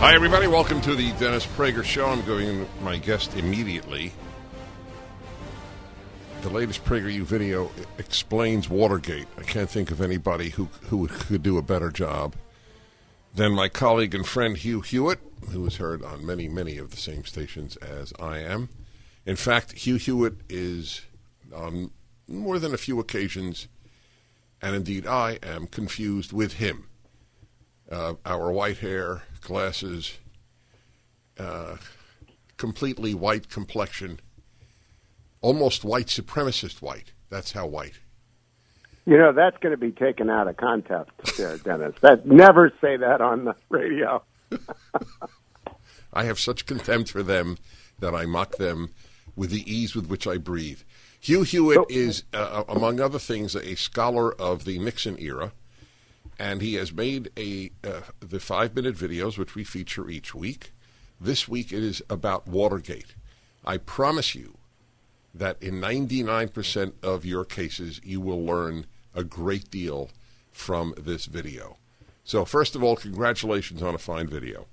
Hi, everybody. Welcome to the Dennis Prager Show. I'm going to my guest immediately. The latest PragerU video explains Watergate. I can't think of anybody who, who could do a better job than my colleague and friend Hugh Hewitt, who is heard on many, many of the same stations as I am. In fact, Hugh Hewitt is on more than a few occasions, and indeed I am confused with him. Uh, our white hair, glasses, uh, completely white complexion, almost white supremacist white. That's how white. You know, that's going to be taken out of context there, Dennis. That never say that on the radio. I have such contempt for them that I mock them with the ease with which I breathe. Hugh Hewitt is, uh, among other things, a scholar of the Nixon era, and he has made a uh, the five minute videos which we feature each week. This week it is about Watergate. I promise you that in 99% of your cases you will learn a great deal from this video. So, first of all, congratulations on a fine video.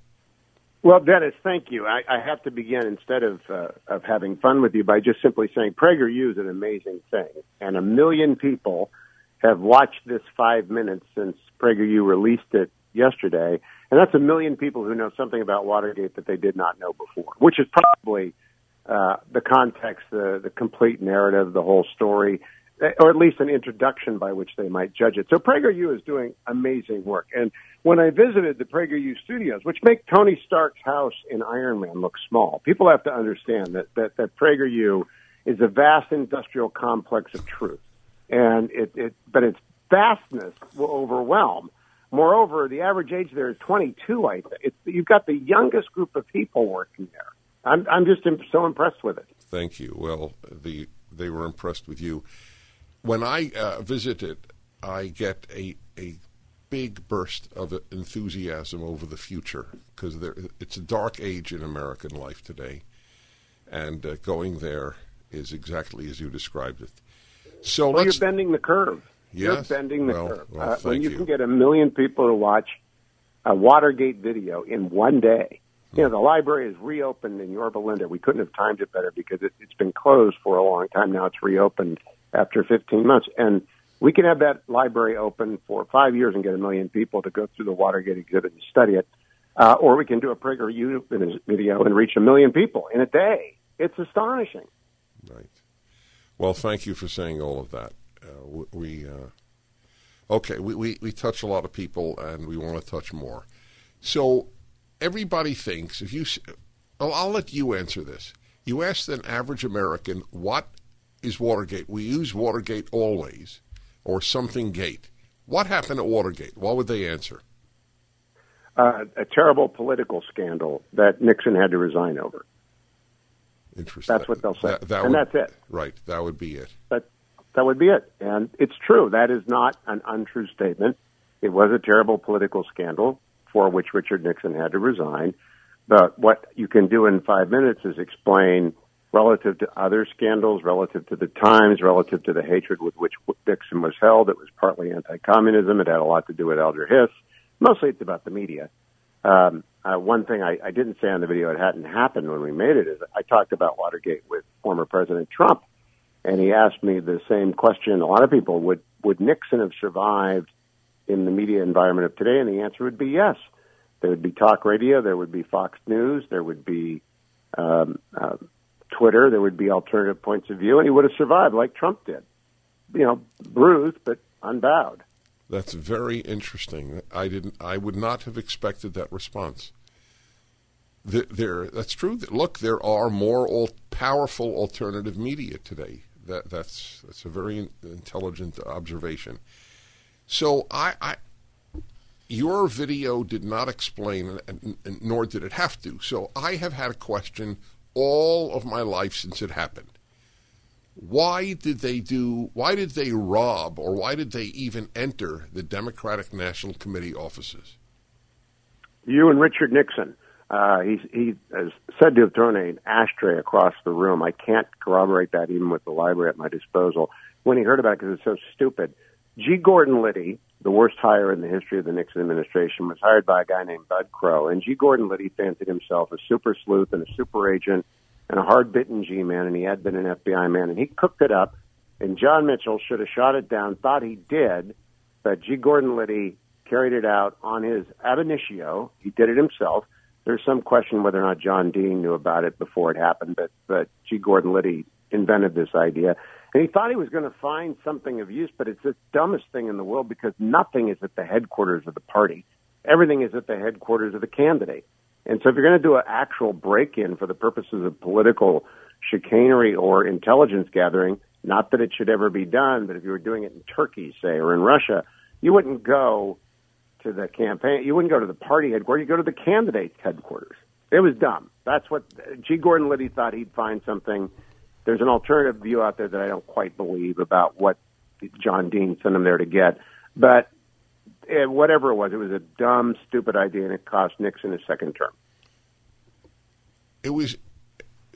Well, Dennis, thank you. I, I have to begin instead of uh, of having fun with you by just simply saying PragerU is an amazing thing, and a million people have watched this five minutes since PragerU released it yesterday, and that's a million people who know something about Watergate that they did not know before, which is probably uh, the context, the the complete narrative, the whole story, or at least an introduction by which they might judge it. So PragerU is doing amazing work. And when I visited the PragerU studios, which make Tony Stark's house in Iron Man look small, people have to understand that that, that PragerU is a vast industrial complex of truth, and it, it but its vastness will overwhelm. Moreover, the average age there is 22. I think it's, you've got the youngest group of people working there. I'm I'm just im- so impressed with it. Thank you. Well, the they were impressed with you. When I uh, visit it, I get a a big burst of enthusiasm over the future because it's a dark age in American life today, and uh, going there is exactly as you described it. So Well, you're bending the curve. You're Yes. bending the Well, curve. well, uh, when you, you. can get a million people to watch a Watergate video in one day. You know, the library is reopened in Yorba Linda. We couldn't have timed it better because it, it's been closed for a long time. Now it's reopened after 15 months. And we can have that library open for five years and get a million people to go through the Watergate exhibit and study it. Uh, or we can do a PragerU video and reach a million people in a day. It's astonishing. Right. Well, thank you for saying all of that. Uh, we uh, okay. We, we we touch a lot of people, and we want to touch more. So everybody thinks if you. s- I'll, I'll let you answer this. You asked an average American what is Watergate. We use Watergate always, or something gate. What happened at Watergate? What would they answer? Uh, a terrible political scandal that Nixon had to resign over. Interesting. That's what they'll say. That, that And would- that's it. Right. That would be it. That that would be it. And it's true. That is not an untrue statement. It was a terrible political scandal for which Richard Nixon had to resign. But what you can do in five minutes is explain relative to other scandals, relative to the times, relative to the hatred with which Nixon was held. It was partly anti-communism. It had a lot to do with Alger Hiss. Mostly it's about the media. Um, uh, one thing I, I didn't say on the video, it hadn't happened when we made it, is I talked about Watergate with former President Trump, and he asked me the same question. A lot of people would would Nixon have survived in the media environment of today? And the answer would be yes. There would be talk radio, there would be Fox News, there would be um, uh, Twitter, there would be alternative points of view, and he would have survived like Trump did. You know, bruised but unbowed. That's very interesting. I didn't. I would not have expected that response. There, that's true. Look, there are more powerful alternative media today. That that's that's a very intelligent observation. So I, I your video did not explain, and, and, nor did it have to. So I have had a question all of my life since it happened. Why did they do? Why did they rob, or why did they even enter the Democratic National Committee offices? You and Richard Nixon. Uh, he he is said to have thrown an ashtray across the room. I can't corroborate that even with the library at my disposal. When he heard about it, because it's so stupid, G. Gordon Liddy, the worst hire in the history of the Nixon administration, was hired by a guy named Bud Krogh. And G. Gordon Liddy fancied himself a super sleuth and a super agent and a hard bitten G man, and he had been an FBI man. And he cooked it up, and John Mitchell should have shot it down, thought he did, but G. Gordon Liddy carried it out on his ab initio. He did it himself. There's some question whether or not John Dean knew about it before it happened, but, but G. Gordon Liddy invented this idea. And he thought he was going to find something of use, but it's the dumbest thing in the world because nothing is at the headquarters of the party. Everything is at the headquarters of the candidate. And so if you're going to do an actual break in for the purposes of political chicanery or intelligence gathering, not that it should ever be done, but if you were doing it in Turkey, say, or in Russia, you wouldn't go to the campaign. You wouldn't go to the party headquarters. You go to the candidate's headquarters. It was dumb. That's what G. Gordon Liddy thought he'd find something. There's an alternative view out there that I don't quite believe about what John Dean sent him there to get. But eh, whatever it was, it was a dumb, stupid idea, and it cost Nixon his second term. It was.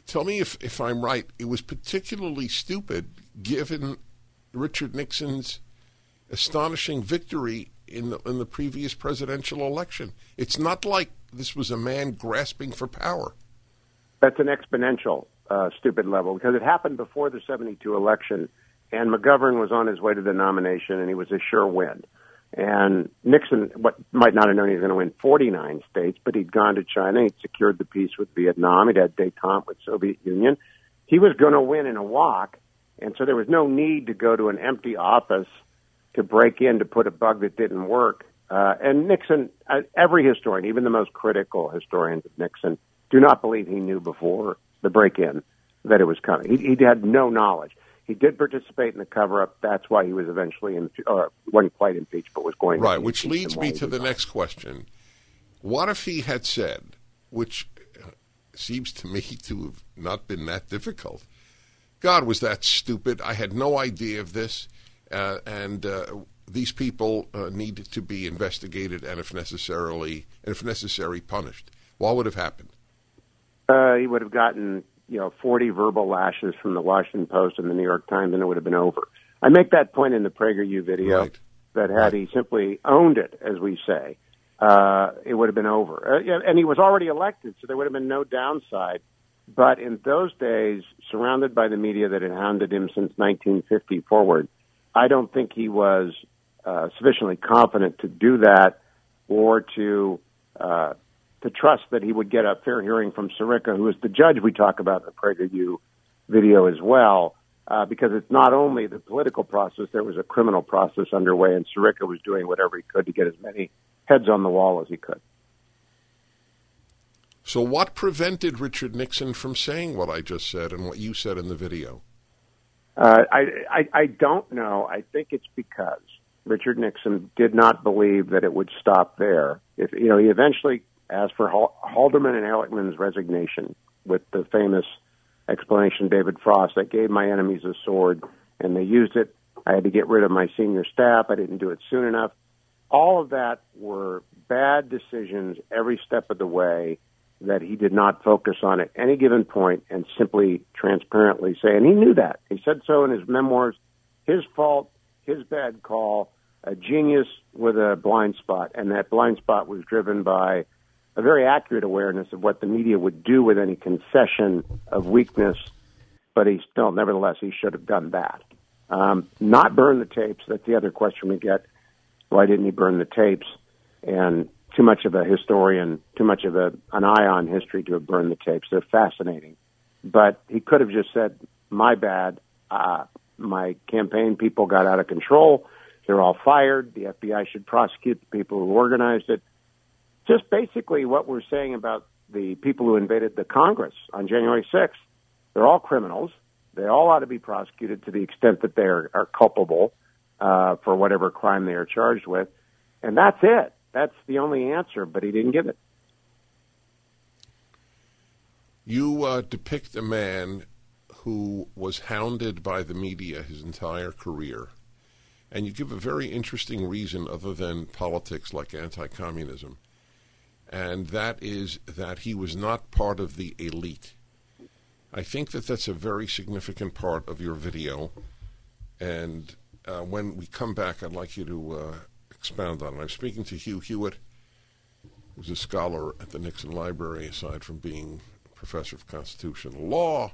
Tell me if, if I'm right. It was particularly stupid given Richard Nixon's astonishing victory in the, in the previous presidential election. It's not like this was a man grasping for power. That's an exponential uh, stupid level because it happened before the 72 election, and McGovern was on his way to the nomination, and he was a sure win. And Nixon what might not have known he was going to win 49 states, but he'd gone to China, he'd secured the peace with Vietnam, he'd had détente with Soviet Union. He was going to win in a walk, and so there was no need to go to an empty office – to break in to put a bug that didn't work. Uh, and Nixon, uh, every historian, even the most critical historians of Nixon, do not believe he knew before the break-in that it was coming. He, he had no knowledge. He did participate in the cover-up. That's why he was eventually, in, or wasn't quite impeached, but was going. Right, which leads me to the next question: What if he had said, which seems to me to have not been that difficult? God, was that stupid? I had no idea of this uh, and uh, these people uh, need to be investigated and, if necessarily, and if necessary, punished. What would have happened? Uh, he would have gotten, you know, 40 verbal lashes from the Washington Post and the New York Times, and it would have been over. I make that point in the PragerU video right. that had right. he simply owned it, as we say, uh, it would have been over. Uh, and he was already elected, so there would have been no downside. But in those days, surrounded by the media that had hounded him since 1950 forward, I don't think he was uh, sufficiently confident to do that or to uh, to trust that he would get a fair hearing from Sirica, who is the judge we talk about in the PragerU video as well, uh, because it's not only the political process, there was a criminal process underway, and Sirica was doing whatever he could to get as many heads on the wall as he could. So, what prevented Richard Nixon from saying what I just said and what you said in the video? Uh, I, I, I don't know. I think it's because Richard Nixon did not believe that it would stop there. If you know, he eventually asked for Haldeman and Ehrlichman's resignation with the famous explanation, David Frost, that gave my enemies a sword, and they used it. I had to get rid of my senior staff. I didn't do it soon enough. All of that were bad decisions every step of the way that he did not focus on at any given point and simply transparently say, and he knew that. He said so in his memoirs, his fault, his bad call, a genius with a blind spot. And that blind spot was driven by a very accurate awareness of what the media would do with any concession of weakness. But he still, nevertheless, he should have done that. Um, not burn the tapes. That's the other question we get. Why didn't he burn the tapes? And too much of a historian, too much of a, an eye on history to have burned the tapes. They're fascinating. But he could have just said, my bad. Uh, my campaign people got out of control. They're all fired. The FBI should prosecute the people who organized it. Just basically what we're saying about the people who invaded the Congress on January 6th. They're all criminals. They all ought to be prosecuted to the extent that they are, are culpable uh, for whatever crime they are charged with. And that's it. That's the only answer, but he didn't give it. You uh, depict a man who was hounded by the media his entire career, and you give a very interesting reason other than politics like anti communism, and that is that he was not part of the elite. I think that that's a very significant part of your video, and uh, when we come back, I'd like you to uh, expound on it. I'm speaking to Hugh Hewitt, who's a scholar at the Nixon Library, aside from being professor of constitutional law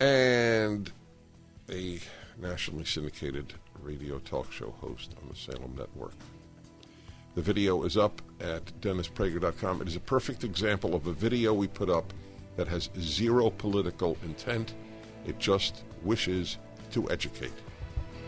and a nationally syndicated radio talk show host on the Salem Network. The video is up at DennisPrager.com. It is a perfect example of a video we put up that has zero political intent. It just wishes to educate.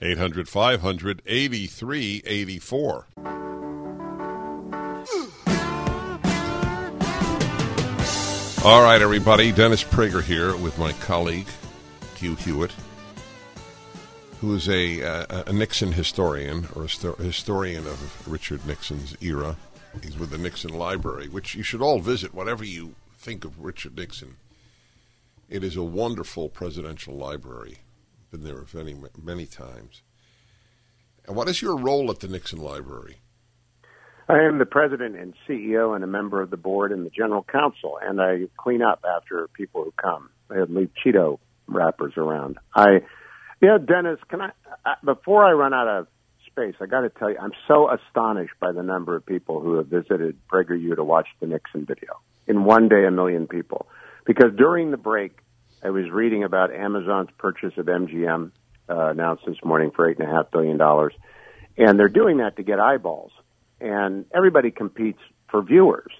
800 500 8384. All right, everybody. Dennis Prager here with my colleague, Hugh Hewitt, who is a, uh, a Nixon historian or a historian of Richard Nixon's era. He's with the Nixon Library, which you should all visit, whatever you think of Richard Nixon. It is a wonderful presidential library been there many, many times. And what is your role at the Nixon Library? I am the president and CEO and a member of the board and the general counsel, and I clean up after people who come. I leave Cheeto wrappers around. I, yeah, Dennis, can I, I before I run out of space, I got to tell you, I'm so astonished by the number of people who have visited PragerU to watch the Nixon video. In one day, a million people. Because during the break, I was reading about Amazon's purchase of MGM uh, announced this morning for eight and a half billion dollars, and they're doing that to get eyeballs. And everybody competes for viewers.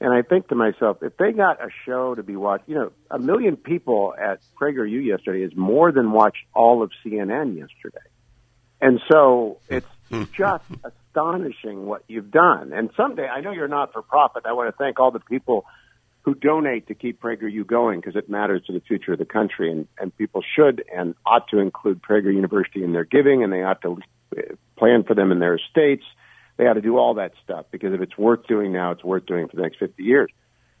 And I think to myself, if they got a show to be watched, you know, a million people at PragerU yesterday is more than watched all of CNN yesterday. And so it's just astonishing what you've done. And someday, I know you're not for profit. I want to thank all the people who donate to keep PragerU going because it matters to the future of the country, and, and people should and ought to include Prager University in their giving, and they ought to plan for them in their estates. They ought to do all that stuff because if it's worth doing now, it's worth doing for the next 50 years.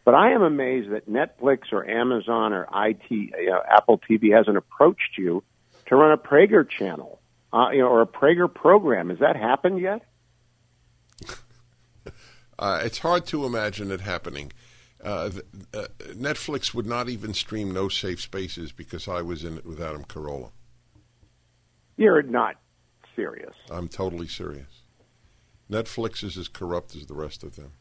But I am amazed that Netflix or Amazon or IT, you know, Apple TV hasn't approached you to run a Prager channel, uh, you know, or a Prager program. Has that happened yet? Uh, it's hard to imagine it happening. Uh, uh, Netflix would not even stream No Safe Spaces because I was in it with Adam Carolla. You're not serious. I'm totally serious. Netflix is as corrupt as the rest of them.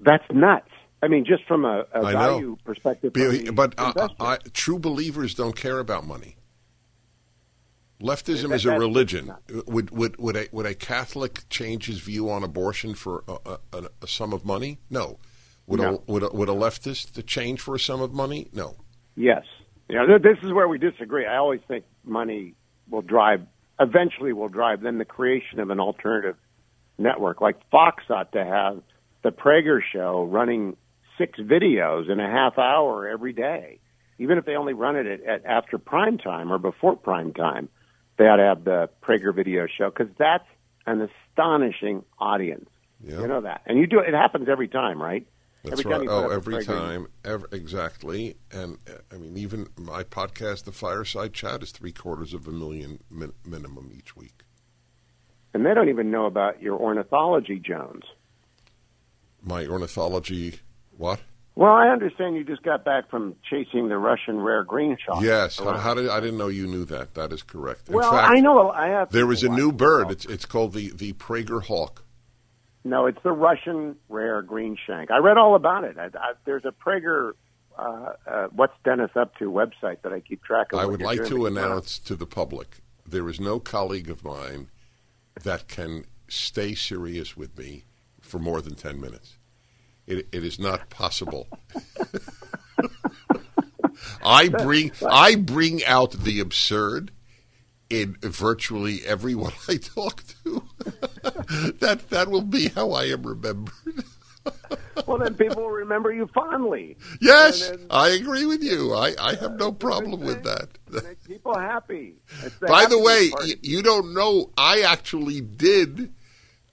That's nuts. I mean, just from a, a value perspective. But, but uh, I, true believers don't care about money. Leftism that, is a religion. Would would would a, would a Catholic change his view on abortion for a, a, a sum of money? No. Would, no. a, would, a, would a leftist change for a sum of money? No. Yes. You know, this is where we disagree. I always think money will drive, eventually will drive then the creation of an alternative network. Like Fox ought to have the Prager show running six videos in a half hour every day. Even if they only run it at, at after prime time or before prime time, they ought to have the Prager video show because that's an astonishing audience. You know that, and you do it. it happens every time, right? That's every right. oh, every time, ever, exactly. And I mean, even my podcast, The Fireside Chat, is three quarters of a million min- minimum each week. And they don't even know about your ornithology, Jones. my ornithology. What? Well, I understand you just got back from chasing the Russian rare green shark. Yes. How, how did I didn't know you knew that? That is correct. In well, fact, I know I have. There is a new bird. It's it's called the the Prager hawk. No, it's the Russian rare green shank. I read all about it. I, I, there's a Prager, uh, uh, what's Dennis up to website that I keep track of. I would like to but you wanna- announce to the public there is no colleague of mine that can stay serious with me for more than 10 minutes. It, it is not possible. I bring I bring out the absurd in virtually everyone I talk to. that that will be how I am remembered. Well, then people will remember you fondly. Yes, then- I agree with you. I, I have no problem with that. Make people happy. The By the way, y- you don't know. I actually did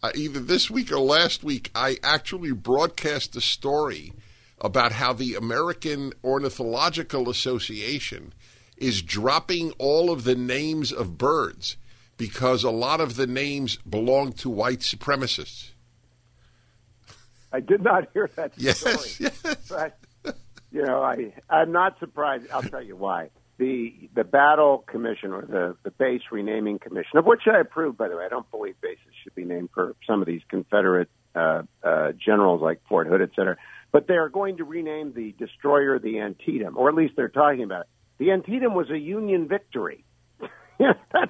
uh, either this week or last week. I actually broadcast a story about how the American Ornithological Association is dropping all of the names of birds because a lot of the names belong to white supremacists. I did not hear that Yes, story. yes. But you know, I I'm not surprised. I'll tell you why. The the battle commission or the the base renaming commission, of which I approve, by the way. I don't believe bases should be named for some of these Confederate uh, uh, generals like Fort Hood, et cetera. But they are going to rename the destroyer the Antietam, or at least they're talking about it. The Antietam was a Union victory.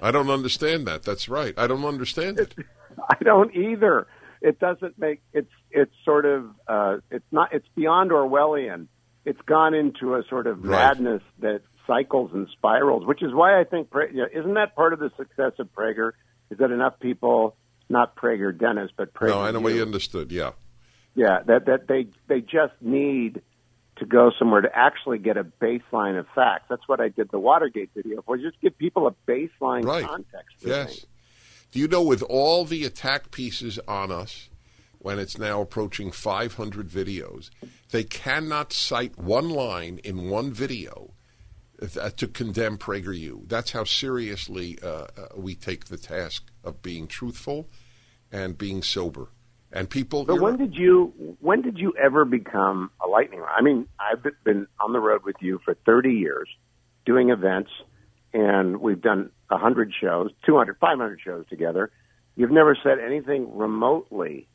I don't understand that. That's right. I don't understand it. I don't either. It doesn't make it's it's sort of uh, it's not it's beyond Orwellian. It's gone into a sort of Right. madness that cycles and spirals, which is why I think Pra- you know, isn't that part of the success of Prager? Is that enough people, not Prager Dennis, but Prager? No, I know what you, understood. Yeah. yeah, that that they they just need to go somewhere to actually get a baseline of facts. That's what I did the Watergate video for. Just give people a baseline Right. context. Yes. things. Do you know with all the attack pieces on us, when it's now approaching 500 videos, they cannot cite one line in one video to condemn PragerU. That's how seriously uh, uh, we take the task of being truthful and being sober. And people, But when did you when did you ever become a lightning rod? I mean, I've been- on the road with you for 30 years, doing events, and we've done 100 shows, 200, 500 shows together. You've never said anything remotely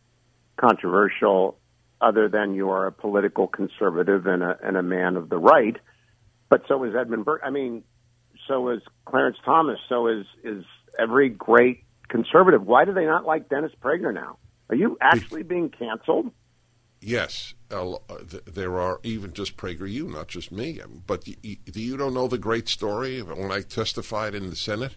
controversial, other than you are a political conservative and a and a man of the right. But so is Edmund Burke. I mean, so is Clarence Thomas. So is is every great conservative. Why do they not like Dennis Prager now? Are you actually being canceled? Yes, uh, there are even just PragerU, not just me. But y- y- you don't know the great story of when I testified in the Senate?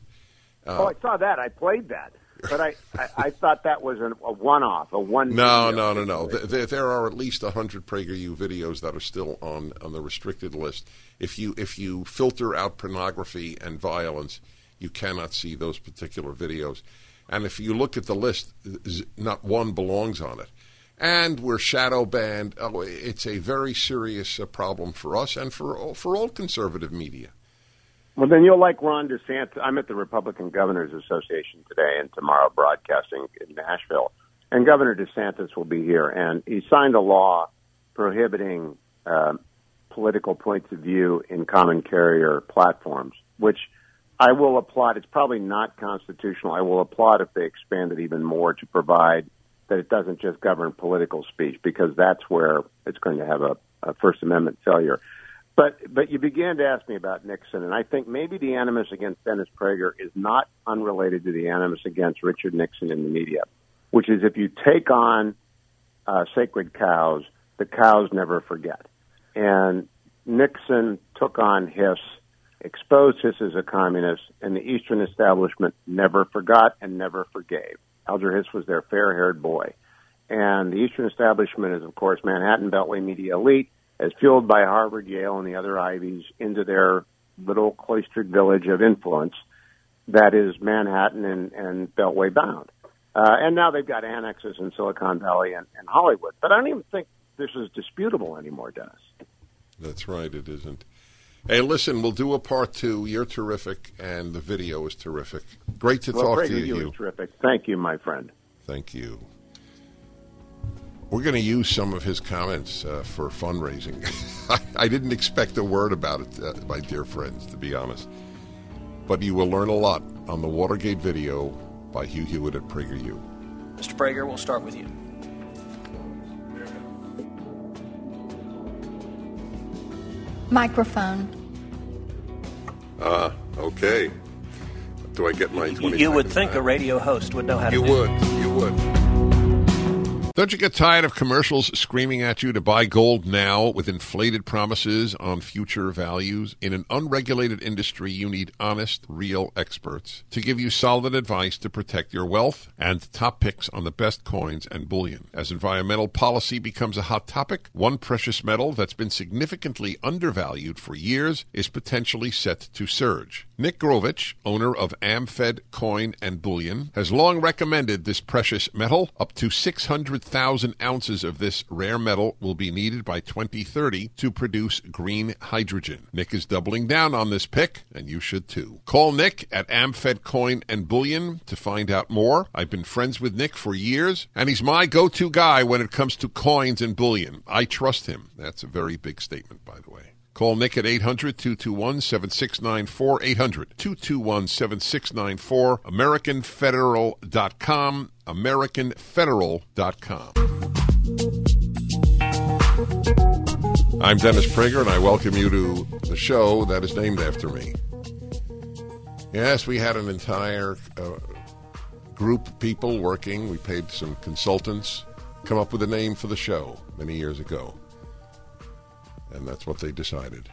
oh, I saw that. I played that, but I I, I thought that was an, a one-off, a one. No, no, no, no. There, there are at least hundred PragerU videos that are still on, on the restricted list. If you if you filter out pornography and violence, you cannot see those particular videos. And if you look at the list, not one belongs on it. And we're shadow banned. Oh, it's a very serious uh, problem for us and for all, for all conservative media. Well, then you'll like Ron DeSantis. I'm at the Republican Governors Association today and tomorrow broadcasting in Nashville. And Governor DeSantis will be here. And he signed a law prohibiting uh, political points of view in common carrier platforms, which I will applaud. It's probably not constitutional. I will applaud if they expand it even more to provide that it doesn't just govern political speech, because that's where it's going to have a, a First Amendment failure. But but you began to ask me about Nixon, and I think maybe the animus against Dennis Prager is not unrelated to the animus against Richard Nixon in the media, which is if you take on uh, sacred cows, the cows never forget. And Nixon took on Hiss, exposed Hiss as a communist, and the Eastern establishment never forgot and never forgave. Alger Hiss was their fair-haired boy. And the Eastern establishment is, of course, Manhattan Beltway media elite, as fueled by Harvard, Yale, and the other Ivies into their little cloistered village of influence that is Manhattan and, and Beltway bound. Uh, and now they've got annexes in Silicon Valley and, and Hollywood. But I don't even think this is disputable anymore, Dennis. That's right, it isn't. Hey, listen, we'll do a part two. You're terrific, and the video is terrific. Great to Well, talk Prager, to you, you Hugh. was terrific. Thank you, my friend. Thank you. We're going to use some of his comments uh, for fundraising. I, I, didn't expect a word about it, uh, my dear friends, to be honest. But you will learn a lot on the Watergate video by Hugh Hewitt at PragerU. Mr. Prager, we'll start with you. Microphone. Ah, uh, okay. Do I get my 20 You would think back? a radio host would know how you to You would. You would. Don't you get tired of commercials screaming at you to buy gold now with inflated promises on future values? In an unregulated industry, you need honest, real experts to give you solid advice to protect your wealth and top picks on the best coins and bullion. As environmental policy becomes a hot topic, one precious metal that's been significantly undervalued for years is potentially set to surge. Nick Grovich, owner of AmFed Coin and Bullion, has long recommended this precious metal. Up to 600,000 ounces of this rare metal will be needed by 2030 to produce green hydrogen. Nick is doubling down on this pick, and you should too. Call Nick at AmFed Coin and Bullion to find out more. I've been friends with Nick for years, and he's my go to guy when it comes to coins and bullion. I trust him. That's a very big statement, by the way. Call Nick at 800 221 7694. 800 221 7694. AmericanFederal.com. AmericanFederal.com. I'm Dennis Prager, and I welcome you to the show that is named after me. Yes, we had an entire uh, group of people working. We paid some consultants come up with a name for the show many years ago and that's what they decided.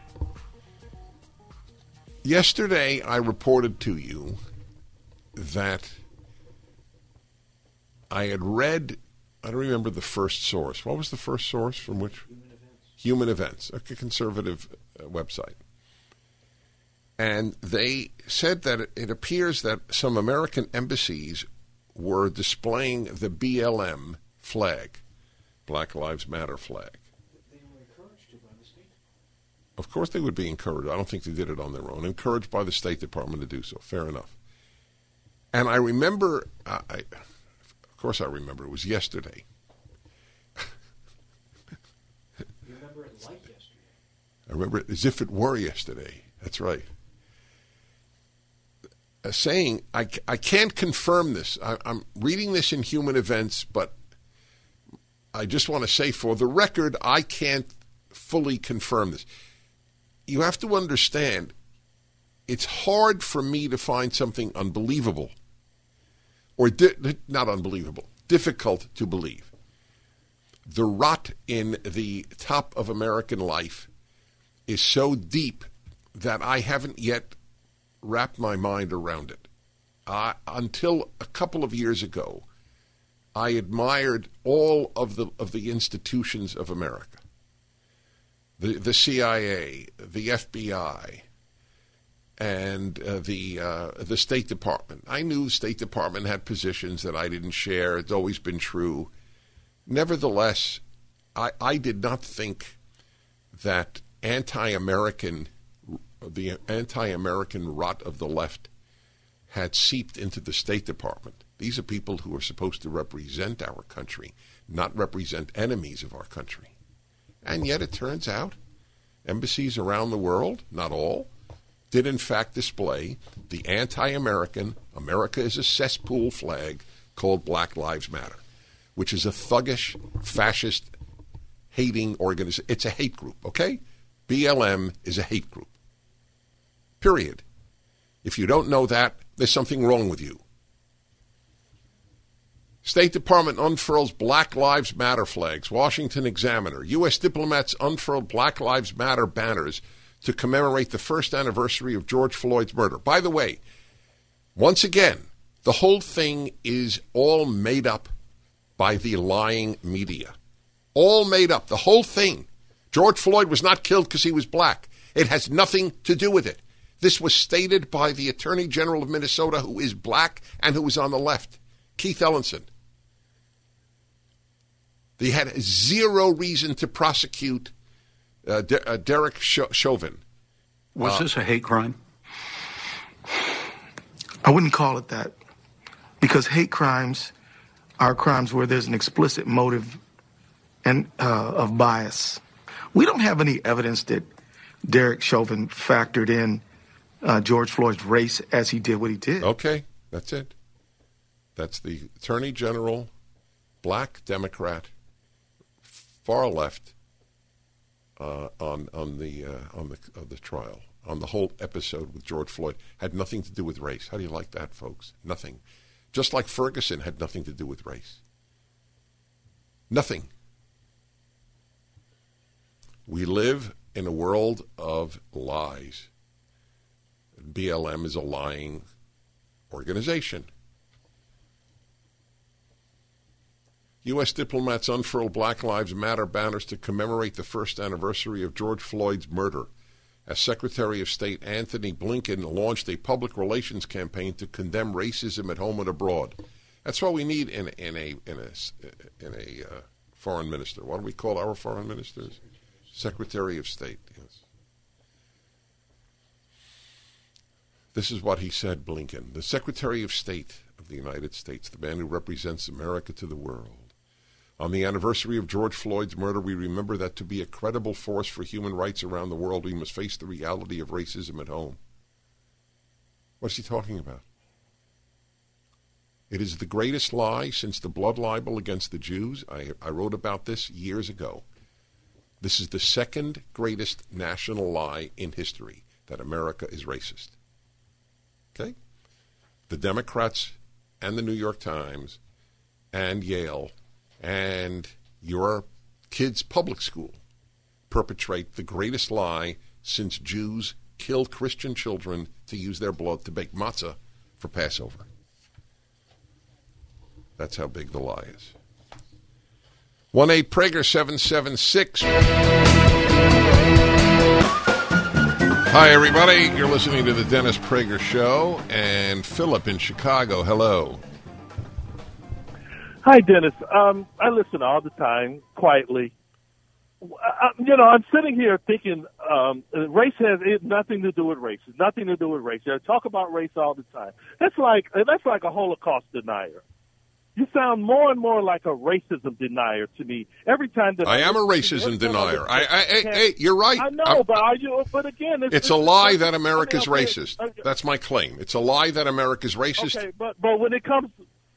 Yesterday, I reported to you that I had read, I don't remember the first source. What was the first source from which? Human Events. Human Events, a conservative uh, website. And they said that it appears that some American embassies were displaying the BLM flag, Black Lives Matter flag. Of course, they would be encouraged. I don't think they did it on their own. Encouraged by the State Department to do so. Fair enough. And I remember, I, of course, I remember it was yesterday. you remember it like yesterday? I remember it as if it were yesterday. That's right. Uh, saying, I, I can't confirm this. I, I'm reading this in Human Events, but I just want to say for the record, I can't fully confirm this you have to understand it's hard for me to find something unbelievable or di- not unbelievable, difficult to believe. The rot in the top of American life is so deep that I haven't yet wrapped my mind around it. Uh, until a couple of years ago, I admired all of the of the institutions of America the, the CIA, the FBI, and uh, the uh, the State Department. I knew State Department had positions that I didn't share. It's always been true. Nevertheless, I, I did not think that anti-American the anti-American rot of the left had seeped into the State Department. These are people who are supposed to represent our country, not represent enemies of our country. And yet it turns out embassies around the world, not all, did in fact display the anti American, America is a cesspool flag called Black Lives Matter, which is a thuggish, fascist, hating organization. It's a hate group, okay? BLM is a hate group. Period. If you don't know that, there's something wrong with you. State Department unfurls Black Lives Matter flags. Washington Examiner. U.S. diplomats unfurled Black Lives Matter banners to commemorate the first anniversary of George Floyd's murder. By the way, once again, the whole thing is all made up by the lying media. All made up. The whole thing. George Floyd was not killed because he was black. It has nothing to do with it. This was stated by the Attorney General of Minnesota, who is black and who is on the left, Keith Ellison. They had zero reason to prosecute uh, De- uh, Derek Chauvin. Was uh, this a hate crime? I wouldn't call it that because hate crimes are crimes where there's an explicit motive and uh, of bias. We don't have any evidence that Derek Chauvin factored in uh, George Floyd's race as he did what he did. Okay, that's it. That's the Attorney General, black Democrat, far left uh, on on the uh, on the uh, the trial on the whole episode with George Floyd had nothing to do with race. How do you like that, folks? Nothing. Just like Ferguson had nothing to do with race. Nothing. We live in a world of lies. BLM is a lying organization. U.S. diplomats unfurl Black Lives Matter banners to commemorate the first anniversary of George Floyd's murder. As Secretary of State Antony Blinken launched a public relations campaign to condemn racism at home and abroad. That's what we need in, in a in a in a uh, foreign minister. What do we call our foreign ministers? Secretary of State. Yes. This is what he said, Blinken. The Secretary of State of the United States, the man who represents America to the world. On the anniversary of George Floyd's murder, we remember that to be a credible force for human rights around the world, we must face the reality of racism at home. What's he talking about? It is the greatest lie since the blood libel against the Jews. I, I wrote about this years ago. This is the second greatest national lie in history that America is racist. Okay? The Democrats and the New York Times and Yale and your kid's public school perpetrate the greatest lie since Jews killed Christian children to use their blood to bake matzah for Passover. That's how big the lie is. 1 8 Prager 776. Hi, everybody. You're listening to the Dennis Prager Show, and Philip in Chicago. Hello. Hi, Dennis. Um, I listen all the time, quietly. I, you know, I'm sitting here thinking um, race has nothing to do with race. It's nothing to do with race. I talk about race all the time. That's like that's like a Holocaust denier. You sound more and more like a racism denier to me every time that I, I am a racism denier. I, I, I, hey, you're right. I know, I'm, but are you? But again, it's, it's a lie that America's I racist. Okay. That's my claim. It's a lie that America's racist. Okay, but but when it comes,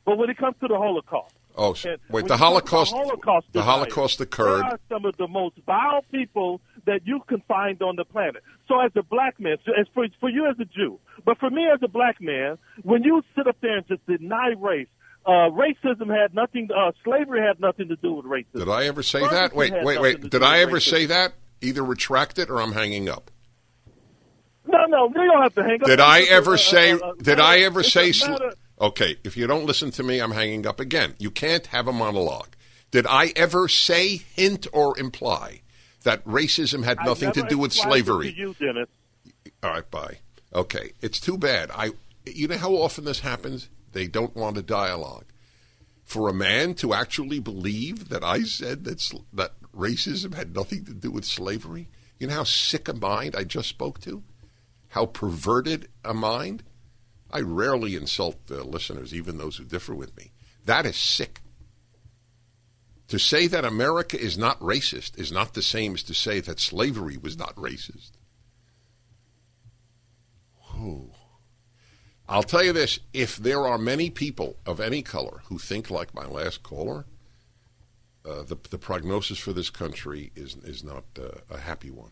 but when it comes to the Holocaust. Oh, shit. wait! The Holocaust. Holocaust the Holocaust occurred. There are some of the most vile people that you can find on the planet. So, as a black man, as for for you as a Jew, but for me as a black man, when you sit up there and just deny race, uh, racism had nothing. Uh, slavery had nothing to do with racism. Did I ever say that? Wait, wait, wait. Did I ever racism. say that? Either retract it or I'm hanging up. No, no, we don't have to hang up. Did I ever say? did I ever say? Okay, if you don't listen to me, I'm hanging up again. You can't have a monologue. Did I ever say, hint, or imply that racism had nothing to do with slavery? you, Dennis. All right, bye. Okay, it's too bad. I, you know how often this happens. They don't want a dialogue. For a man to actually believe that I said that that racism had nothing to do with slavery, you know how sick a mind I just spoke to, how perverted a mind. I rarely insult uh, listeners, even those who differ with me. That is sick. To say that America is not racist is not the same as to say that slavery was not racist. Whew. I'll tell you this if there are many people of any color who think like my last caller, uh, the, the prognosis for this country is, is not uh, a happy one.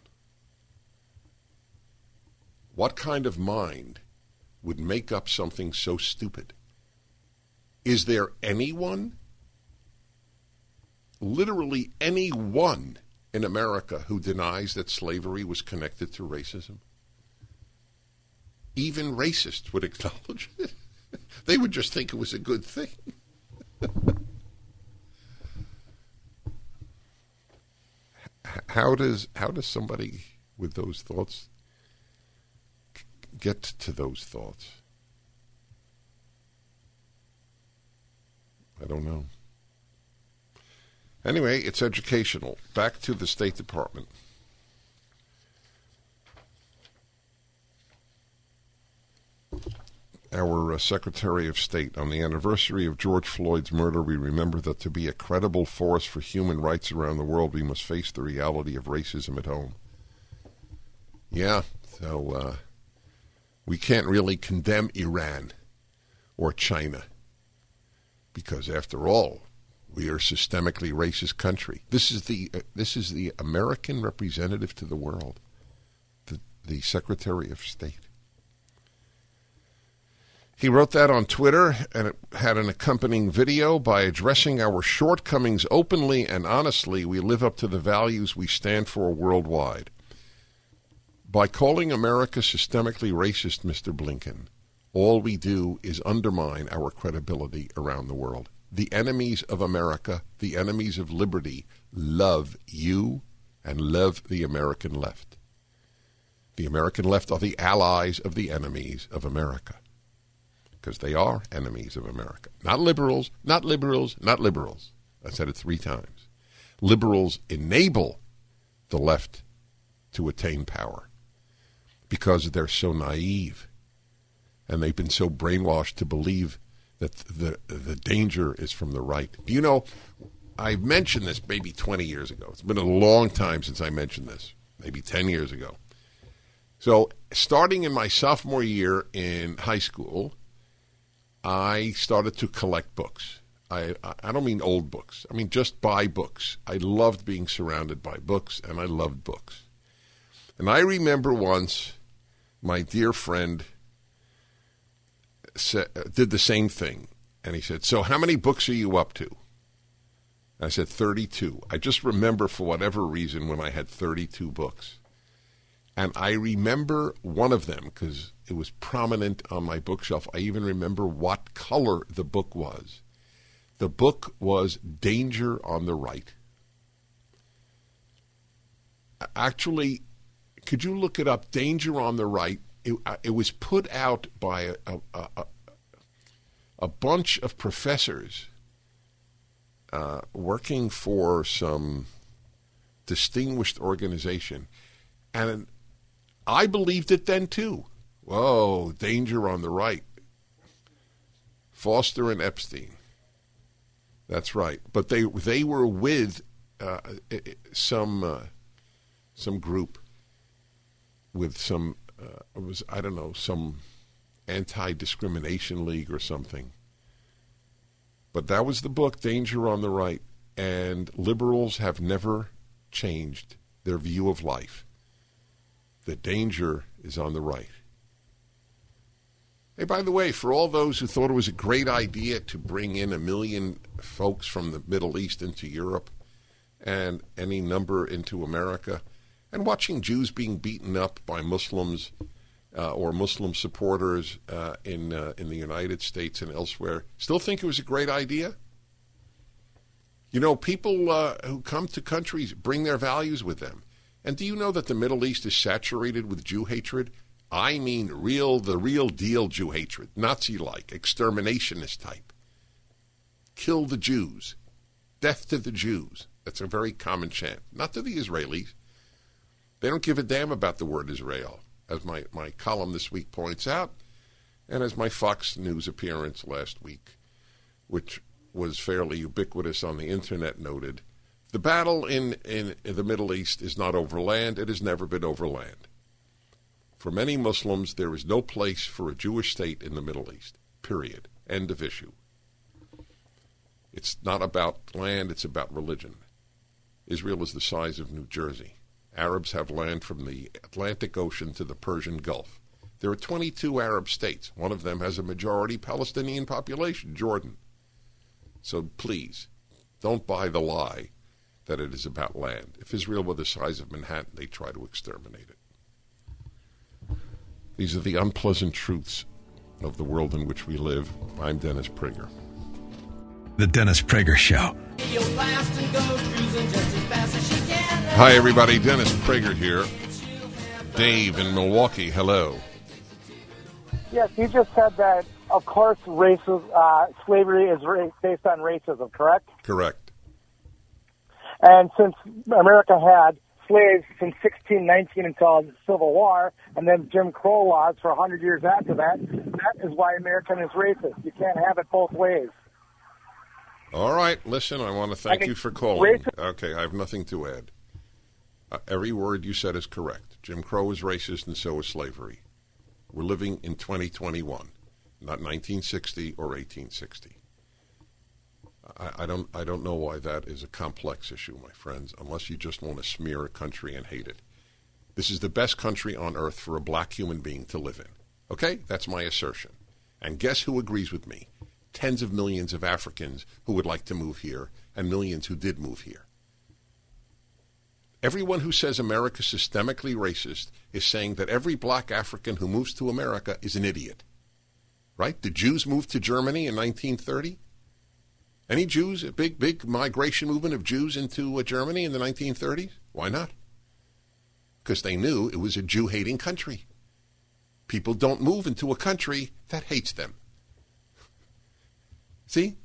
What kind of mind would make up something so stupid? Is there anyone, literally anyone in America, who denies that slavery was connected to racism? Even racists would acknowledge it. they would just think it was a good thing. how does how does somebody with those thoughts get to those thoughts? I don't know. Anyway, it's educational. Back to the State Department. our uh, Secretary of State. On the anniversary of George Floyd's murder, we remember that to be a credible force for human rights around the world, we must face the reality of racism at home. Yeah, so uh, we can't really condemn Iran or China because, after all, we are a systemically racist country. This is the uh, this is the American representative to the world, the the Secretary of State. He wrote that on Twitter, and it had an accompanying video by addressing our shortcomings openly and honestly. We live up to the values we stand for worldwide. By calling America systemically racist, Mr. Blinken, all we do is undermine our credibility around the world. The enemies of America, the enemies of liberty, love you and love the American left. The American left are the allies of the enemies of America. Because they are enemies of America. Not liberals, not liberals, not liberals. I said it three times. Liberals enable the left to attain power because they're so naive and they've been so brainwashed to believe that the the danger is from the right. You know, I mentioned this maybe 20 years ago. It's been a long time since I mentioned this, maybe 10 years ago. So, starting in my sophomore year in high school, I started to collect books. I, I don't mean old books. I mean just buy books. I loved being surrounded by books, and I loved books. And I remember once my dear friend did the same thing. And he said, So, how many books are you up to? I said, 32. I just remember, for whatever reason, when I had 32 books. And I remember one of them because it was prominent on my bookshelf. I even remember what color the book was. The book was Danger on the Right. Actually, could you look it up? Danger on the Right. It, uh, it was put out by a, a, a, a bunch of professors uh, working for some distinguished organization. And I believed it then too. Whoa, danger on the right. Forster and Epstein. That's right. But they they were with uh, some uh, some group with some uh, it was I don't know some anti-discrimination league or something. But that was the book Danger on the Right and liberals have never changed their view of life. The danger is on the right. Hey, by the way, for all those who thought it was a great idea to bring in a million folks from the Middle East into Europe and any number into America, and watching Jews being beaten up by Muslims uh, or Muslim supporters uh, in uh, in the United States and elsewhere, still think it was a great idea? You know, people uh, who come to countries bring their values with them. And do you know that the Middle East is saturated with Jew hatred? I mean, real, the real deal Jew hatred, Nazi like, exterminationist type. Kill the Jews. Death to the Jews. That's a very common chant. Not to the Israelis. They don't give a damn about the word Israel, as my, my column this week points out, and as my Fox News appearance last week, which was fairly ubiquitous on the internet noted. The battle in, in, in the Middle East is not over land, it has never been over land. For many Muslims, there is no place for a Jewish state in the Middle East. Period. End of issue. It's not about land, it's about religion. Israel is the size of New Jersey. Arabs have land from the Atlantic Ocean to the Persian Gulf. There are 22 Arab states. One of them has a majority Palestinian population, Jordan. So please, don't buy the lie that it is about land. If Israel were the size of Manhattan, they'd try to exterminate it. These are the unpleasant truths of the world in which we live. I'm Dennis Prager. The Dennis Prager Show. Hi, everybody. Dennis Prager here. Dave in Milwaukee, hello. Yes, you just said that, of course, racism, uh, slavery is based on racism, correct? Correct. And since America had slaves from 1619 until the Civil War, and then Jim Crow laws for 100 years after that, that is why American is racist. You can't have it both ways. All right, listen, I want to thank you for calling. Okay, I have nothing to add. Uh, every word you said is correct. Jim Crow is racist, and so is slavery. We're living in 2021, not 1960 or 1860. I, I don't. I don't know why that is a complex issue, my friends. Unless you just want to smear a country and hate it. This is the best country on earth for a black human being to live in. Okay, that's my assertion. And guess who agrees with me? Tens of millions of Africans who would like to move here, and millions who did move here. Everyone who says America's systemically racist is saying that every black African who moves to America is an idiot. Right? The Jews moved to Germany in 1930? Any Jews, a big, big migration movement of Jews into uh, Germany in the 1930s? Why not? Because they knew it was a Jew hating country. People don't move into a country that hates them. See?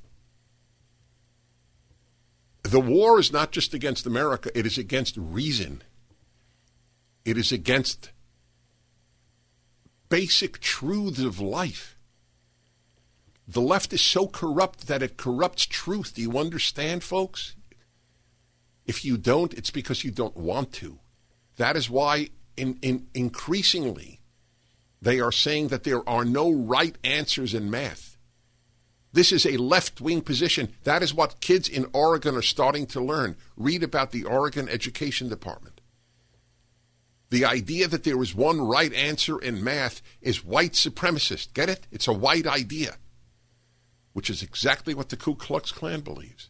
The war is not just against America, it is against reason. It is against basic truths of life. The left is so corrupt that it corrupts truth. Do you understand, folks? If you don't, it's because you don't want to. That is why, in, in increasingly, they are saying that there are no right answers in math. This is a left wing position. That is what kids in Oregon are starting to learn. Read about the Oregon Education Department. The idea that there is one right answer in math is white supremacist. Get it? It's a white idea, which is exactly what the Ku Klux Klan believes.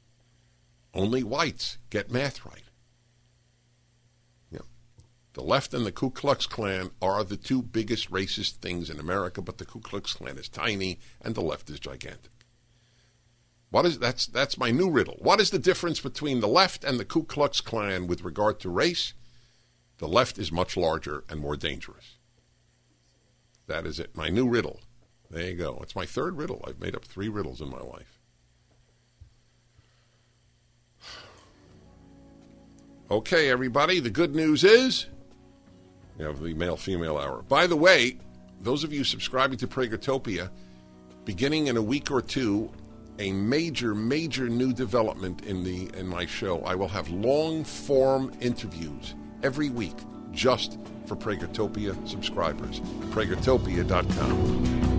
Only whites get math right. The left and the Ku Klux Klan are the two biggest racist things in America, but the Ku Klux Klan is tiny and the left is gigantic. What is that's that's my new riddle. What is the difference between the left and the Ku Klux Klan with regard to race? The left is much larger and more dangerous. That is it. My new riddle. There you go. It's my third riddle. I've made up three riddles in my life. Okay, everybody. The good news is you have the male female hour. By the way, those of you subscribing to Pragertopia, beginning in a week or two, a major, major new development in the in my show. I will have long form interviews every week just for Pragertopia subscribers. Pragertopia.com.